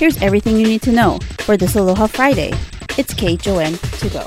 Here's everything you need to know for this Aloha Friday. It's KHON to go.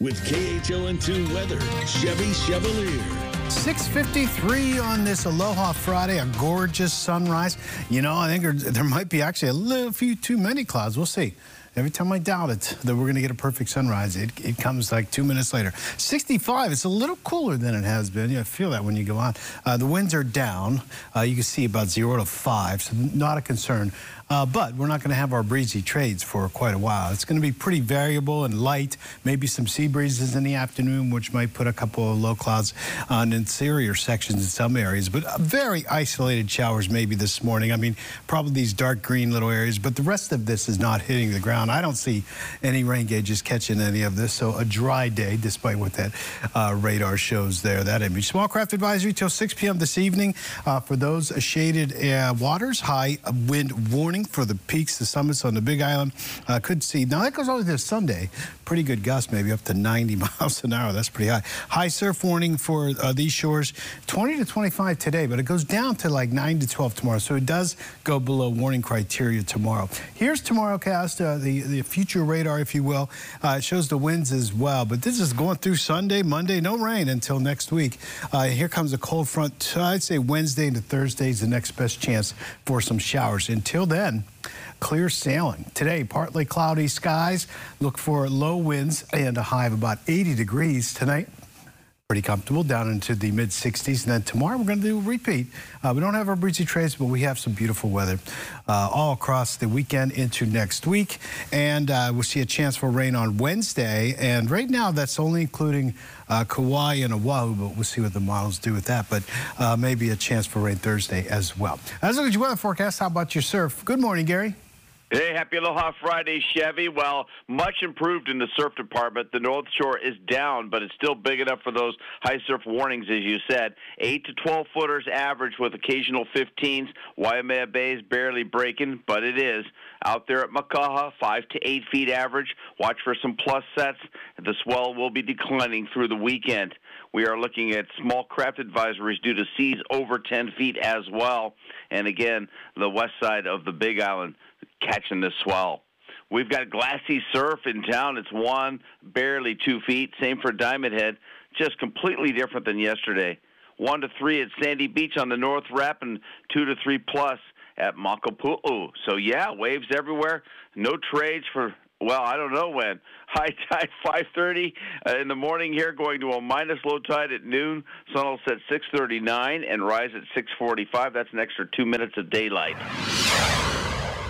With KHON2 weather, Chevy Chevalier. 653 on this Aloha Friday, a gorgeous sunrise. You know, I think there, there might be actually a little few too many clouds. We'll see. Every time I doubt it that we're going to get a perfect sunrise, it, it comes like two minutes later. 65, it's a little cooler than it has been. You feel that when you go on. Uh, the winds are down. Uh, you can see about zero to five, so not a concern. Uh, but we're not going to have our breezy trades for quite a while. It's going to be pretty variable and light, maybe some sea breezes in the afternoon, which might put a couple of low clouds on interior sections in some areas, but very isolated showers maybe this morning. I mean, probably these dark green little areas, but the rest of this is not hitting the ground. I don't see any rain gauges catching any of this, so a dry day, despite what that uh, radar shows there, that image. Small craft advisory till 6 p.m. this evening uh, for those shaded uh, waters, high wind warning for the peaks, the summits on the Big Island. Uh, could see, now that goes all the way to Sunday. Pretty good gust, maybe up to 90 miles an hour. That's pretty high. High surf warning for uh, these shores, 20 to 25 today, but it goes down to like 9 to 12 tomorrow. So it does go below warning criteria tomorrow. Here's tomorrow cast, uh, the, the future radar, if you will. Uh, it shows the winds as well, but this is going through Sunday, Monday, no rain until next week. Uh, here comes a cold front. I'd say Wednesday into Thursday is the next best chance for some showers. Until then, clear sailing. Today, partly cloudy skies. Look for low winds and a high of about 80 degrees tonight. Pretty comfortable down into the mid 60s. And then tomorrow we're going to do a repeat. Uh, we don't have our breezy trades, but we have some beautiful weather uh, all across the weekend into next week. And uh, we'll see a chance for rain on Wednesday. And right now, that's only including uh, Kauai and Oahu, but we'll see what the models do with that. But uh, maybe a chance for rain Thursday as well. As look at your weather forecast, how about your surf? Good morning, Gary. Hey, happy Aloha Friday, Chevy. Well, much improved in the surf department. The North Shore is down, but it's still big enough for those high surf warnings, as you said. 8 to 12 footers average with occasional 15s. Waimea Bay is barely breaking, but it is. Out there at Makaha, 5 to 8 feet average. Watch for some plus sets. The swell will be declining through the weekend. We are looking at small craft advisories due to seas over 10 feet as well. And again, the west side of the Big Island catching the swell. We've got glassy surf in town. It's one, barely two feet. Same for Diamond Head. Just completely different than yesterday. One to three at Sandy Beach on the North Rep, and two to three plus at Makapu'u. So yeah, waves everywhere. No trades for well, I don't know when. High tide 5:30 uh, in the morning here, going to a minus low tide at noon. Sun will set 6:39 and rise at 6:45. That's an extra two minutes of daylight.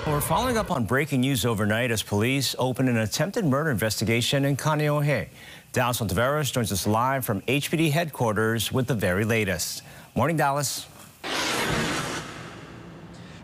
We're following up on breaking news overnight as police open an attempted murder investigation in Kaneohe. Dallas Ontiveros joins us live from HPD headquarters with the very latest. Morning, Dallas.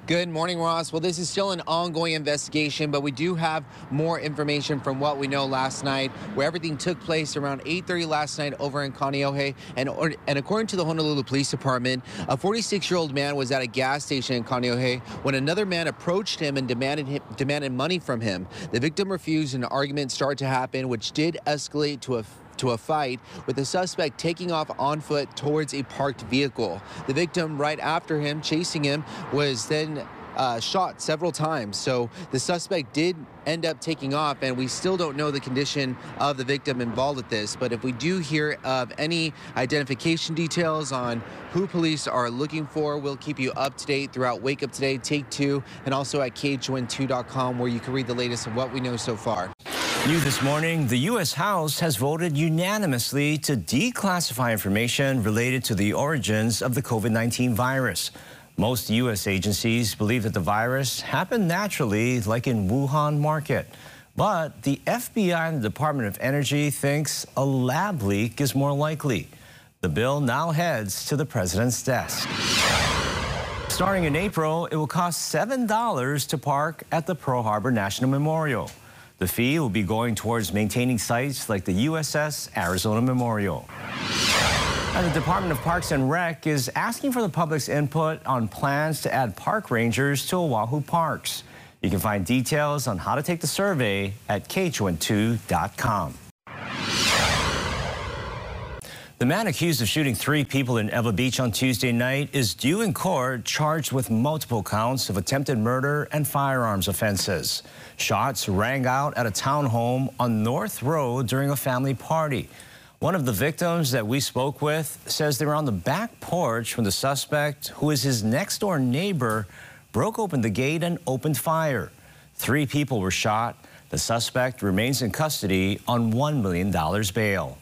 Good morning, Ross. Well, this is still an ongoing investigation, but we do have more information from what we know last night, where everything took place around 8:30 last night over in Kaneohe. And, and according to the Honolulu Police Department, a 46-year-old man was at a gas station in Kaneohe when another man approached him and demanded him, demanded money from him. The victim refused, and an argument started to happen, which did escalate to a to a fight with the suspect taking off on foot towards a parked vehicle. The victim right after him, chasing him, was then uh, shot several times. So the suspect did end up taking off, and we still don't know the condition of the victim involved with this. But if we do hear of any identification details on who police are looking for, we'll keep you up to date throughout Wake Up Today, Take Two, and also at KHON2.com, where you can read the latest of what we know so far. New this morning, the U.S. House has voted unanimously to declassify information related to the origins of the COVID-19 virus. Most U.S. agencies believe that the virus happened naturally, like in Wuhan market. But the FBI and the Department of Energy thinks a lab leak is more likely. The bill now heads to the president's desk. Starting in April, it will cost $7 to park at the Pearl Harbor National Memorial. The fee will be going towards maintaining sites like the USS Arizona Memorial. And the Department of Parks and Rec is asking for the public's input on plans to add park rangers to Oahu parks. You can find details on how to take the survey at KHON2.com. The man accused of shooting three people in Ewa Beach on Tuesday night is due in court charged with multiple counts of attempted murder and firearms offenses. Shots rang out at a townhome on North Road during a family party. One of the victims that we spoke with says they were on the back porch when the suspect, who is his next door neighbor, broke open the gate and opened fire. Three people were shot. The suspect remains in custody on $1 million bail.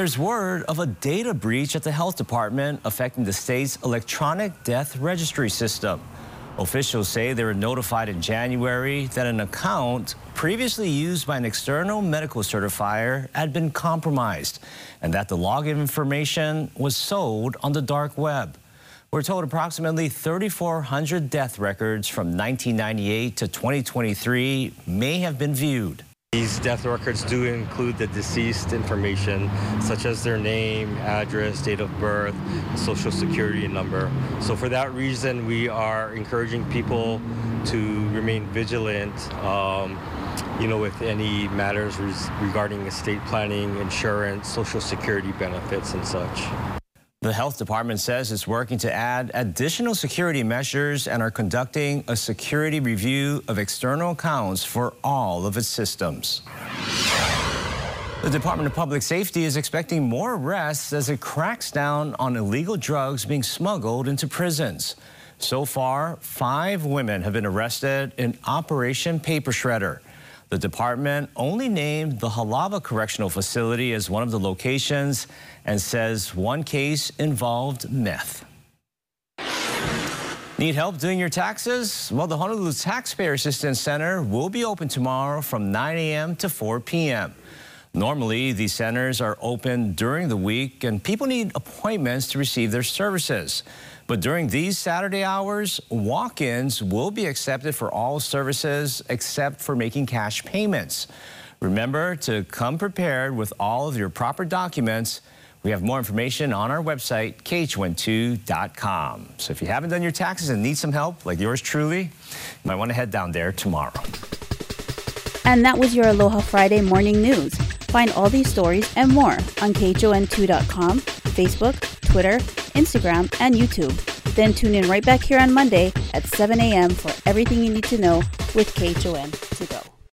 There's word of a data breach at the health department affecting the state's electronic death registry system. Officials say they were notified in January that an account previously used by an external medical certifier had been compromised and that the login information was sold on the dark web. We're told approximately 3,400 death records from 1998 to 2023 may have been viewed. These death records do include the deceased information, such as their name, address, date of birth, social security number. So for that reason, we are encouraging people to remain vigilant, um, you know, with any matters regarding estate planning, insurance, social security benefits, and such. The health department says it's working to add additional security measures and are conducting a security review of external accounts for all of its systems. The Department of Public Safety is expecting more arrests as it cracks down on illegal drugs being smuggled into prisons. So far, five women have been arrested in Operation Paper Shredder. The department only named the Halawa Correctional Facility as one of the locations and says one case involved meth. Need help doing your taxes? Well, the Honolulu Taxpayer Assistance Center will be open tomorrow from 9 a.m. to 4 p.m. Normally, these centers are open during the week and people need appointments to receive their services. But during these Saturday hours, walk-ins will be accepted for all services except for making cash payments. Remember to come prepared with all of your proper documents. We have more information on our website, KHON2.com. So if you haven't done your taxes and need some help, like yours truly, you might want to head down there tomorrow. And that was your Aloha Friday morning news. Find all these stories and more on KHON2.com, Facebook, Twitter, Instagram, and YouTube. Then tune in right back here on Monday at 7 a.m. for everything you need to know with KHON.